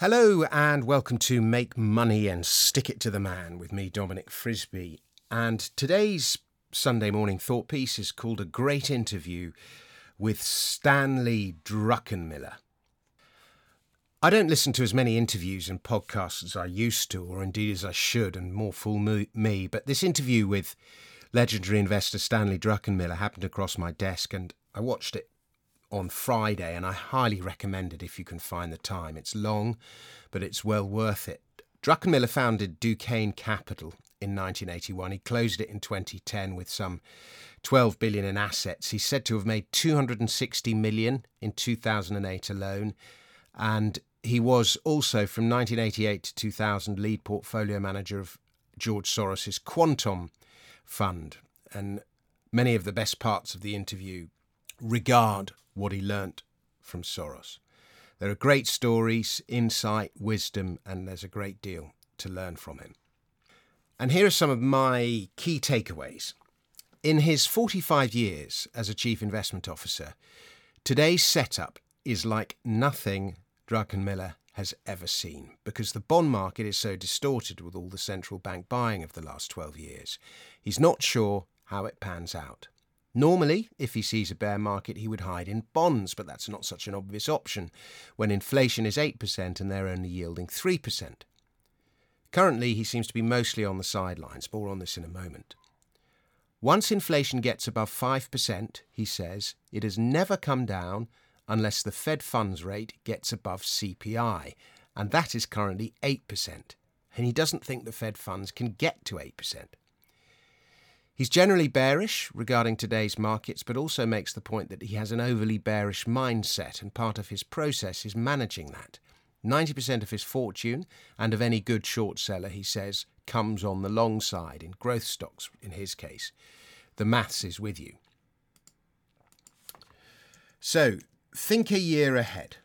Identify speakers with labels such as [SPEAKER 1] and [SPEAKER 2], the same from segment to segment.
[SPEAKER 1] Hello and welcome to Make Money and Stick It to the Man with me, Dominic Frisby. And today's Sunday morning thought piece is called A Great Interview with Stanley Druckenmiller. I don't listen to as many interviews and podcasts as I used to, or indeed as I should, and more fool me, but this interview with legendary investor Stanley Druckenmiller happened across my desk and I watched it on Friday, and I highly recommend it if you can find the time. It's long, but it's well worth it. Druckenmiller founded Duquesne Capital in 1981. He closed it in 2010 with some 12 billion in assets. He's said to have made 260 million in 2008 alone, and he was also from 1988 to 2000 lead portfolio manager of George Soros's Quantum Fund. And many of the best parts of the interview regard what he learnt from Soros. There are great stories, insight, wisdom, and there's a great deal to learn from him. And here are some of my key takeaways. In his 45 years as a chief investment officer, today's setup is like nothing Druckenmiller has ever seen because the bond market is so distorted with all the central bank buying of the last 12 years. He's not sure how it pans out. Normally, if he sees a bear market, he would hide in bonds, but that's not such an obvious option when inflation is 8% and they're only yielding 3%. Currently, he seems to be mostly on the sidelines. More on this in a moment. Once inflation gets above 5%, he says, it has never come down unless the Fed funds rate gets above CPI, and that is currently 8%. And he doesn't think the Fed funds can get to 8%. He's generally bearish regarding today's markets, but also makes the point that he has an overly bearish mindset, and part of his process is managing that. 90% of his fortune and of any good short seller, he says, comes on the long side, in growth stocks in his case. The maths is with you. So, think a year ahead.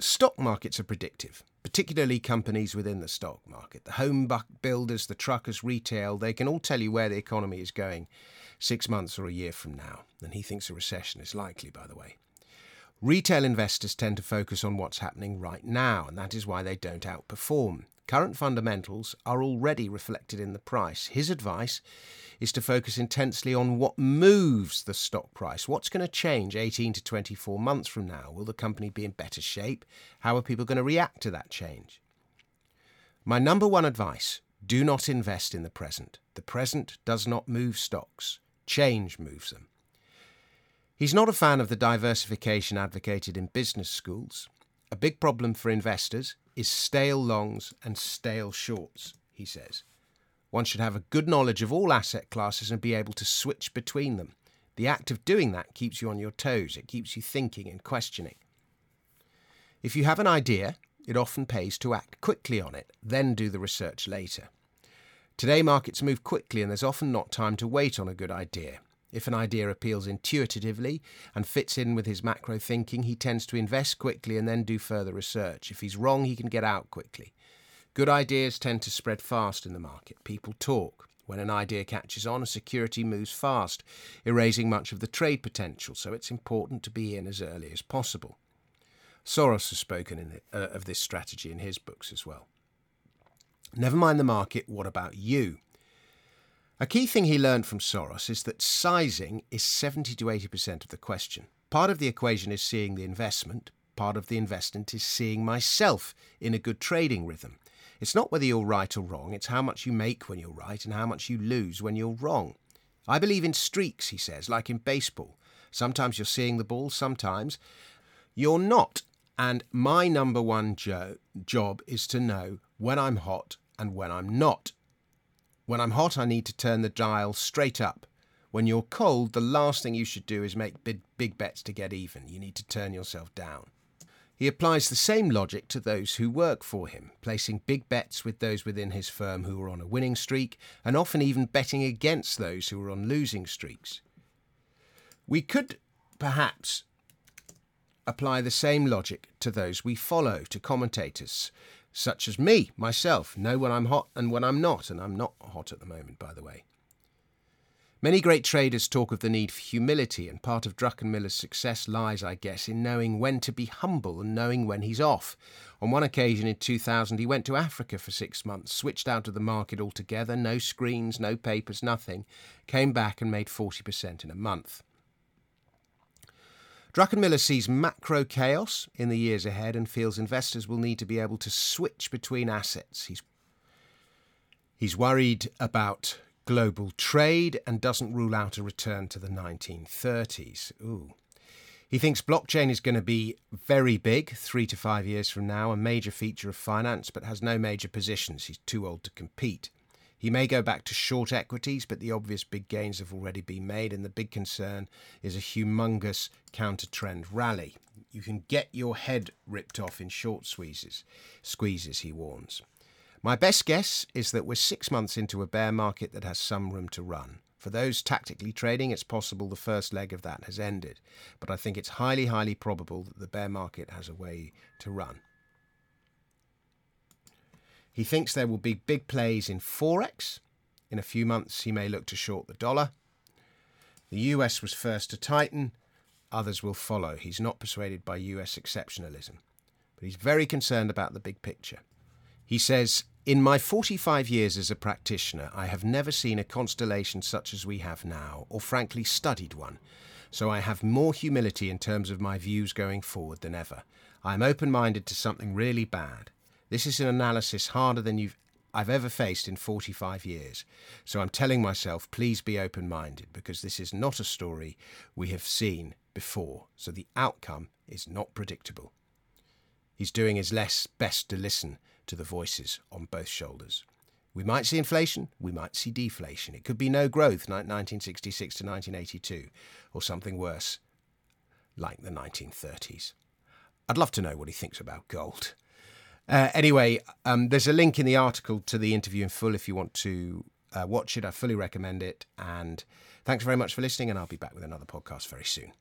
[SPEAKER 1] Stock markets are predictive particularly companies within the stock market. The home builders, the truckers, retail, they can all tell you where the economy is going six months or a year from now. And he thinks a recession is likely, by the way. Retail investors tend to focus on what's happening right now, and that is why they don't outperform. Current fundamentals are already reflected in the price. His advice is to focus intensely on what moves the stock price. What's going to change 18 to 24 months from now? Will the company be in better shape? How are people going to react to that change? My number one advice do not invest in the present. The present does not move stocks, change moves them. He's not a fan of the diversification advocated in business schools. A big problem for investors is stale longs and stale shorts, he says. One should have a good knowledge of all asset classes and be able to switch between them. The act of doing that keeps you on your toes, it keeps you thinking and questioning. If you have an idea, it often pays to act quickly on it, then do the research later. Today, markets move quickly, and there's often not time to wait on a good idea. If an idea appeals intuitively and fits in with his macro thinking, he tends to invest quickly and then do further research. If he's wrong, he can get out quickly. Good ideas tend to spread fast in the market. People talk. When an idea catches on, a security moves fast, erasing much of the trade potential, so it's important to be in as early as possible. Soros has spoken uh, of this strategy in his books as well. Never mind the market, what about you? A key thing he learned from Soros is that sizing is 70 to 80% of the question. Part of the equation is seeing the investment, part of the investment is seeing myself in a good trading rhythm. It's not whether you're right or wrong, it's how much you make when you're right and how much you lose when you're wrong. I believe in streaks, he says, like in baseball. Sometimes you're seeing the ball, sometimes you're not. And my number one jo- job is to know when I'm hot and when I'm not. When I'm hot, I need to turn the dial straight up. When you're cold, the last thing you should do is make big, big bets to get even. You need to turn yourself down. He applies the same logic to those who work for him, placing big bets with those within his firm who are on a winning streak, and often even betting against those who are on losing streaks. We could perhaps apply the same logic to those we follow, to commentators such as me, myself, know when I'm hot and when I'm not, and I'm not hot at the moment, by the way. Many great traders talk of the need for humility, and part of Druckenmiller's success lies, I guess, in knowing when to be humble and knowing when he's off. On one occasion in 2000, he went to Africa for six months, switched out of the market altogether, no screens, no papers, nothing, came back and made 40% in a month. Druckenmiller sees macro chaos in the years ahead and feels investors will need to be able to switch between assets. He's, he's worried about global trade and doesn't rule out a return to the 1930s. Ooh. He thinks blockchain is going to be very big three to five years from now, a major feature of finance, but has no major positions. He's too old to compete. He may go back to short equities, but the obvious big gains have already been made, and the big concern is a humongous counter trend rally. You can get your head ripped off in short squeezes, squeezes, he warns. My best guess is that we're six months into a bear market that has some room to run. For those tactically trading, it's possible the first leg of that has ended, but I think it's highly, highly probable that the bear market has a way to run. He thinks there will be big plays in Forex. In a few months, he may look to short the dollar. The US was first to tighten, others will follow. He's not persuaded by US exceptionalism, but he's very concerned about the big picture. He says, In my 45 years as a practitioner, I have never seen a constellation such as we have now, or frankly studied one. So I have more humility in terms of my views going forward than ever. I am open minded to something really bad. This is an analysis harder than you've I've ever faced in 45 years. So I'm telling myself, please be open minded, because this is not a story we have seen before. So the outcome is not predictable. He's doing his less best to listen to the voices on both shoulders. We might see inflation, we might see deflation. It could be no growth, like 1966 to 1982, or something worse, like the 1930s. I'd love to know what he thinks about gold. Uh, anyway, um, there's a link in the article to the interview in full if you want to uh, watch it. I fully recommend it. And thanks very much for listening, and I'll be back with another podcast very soon.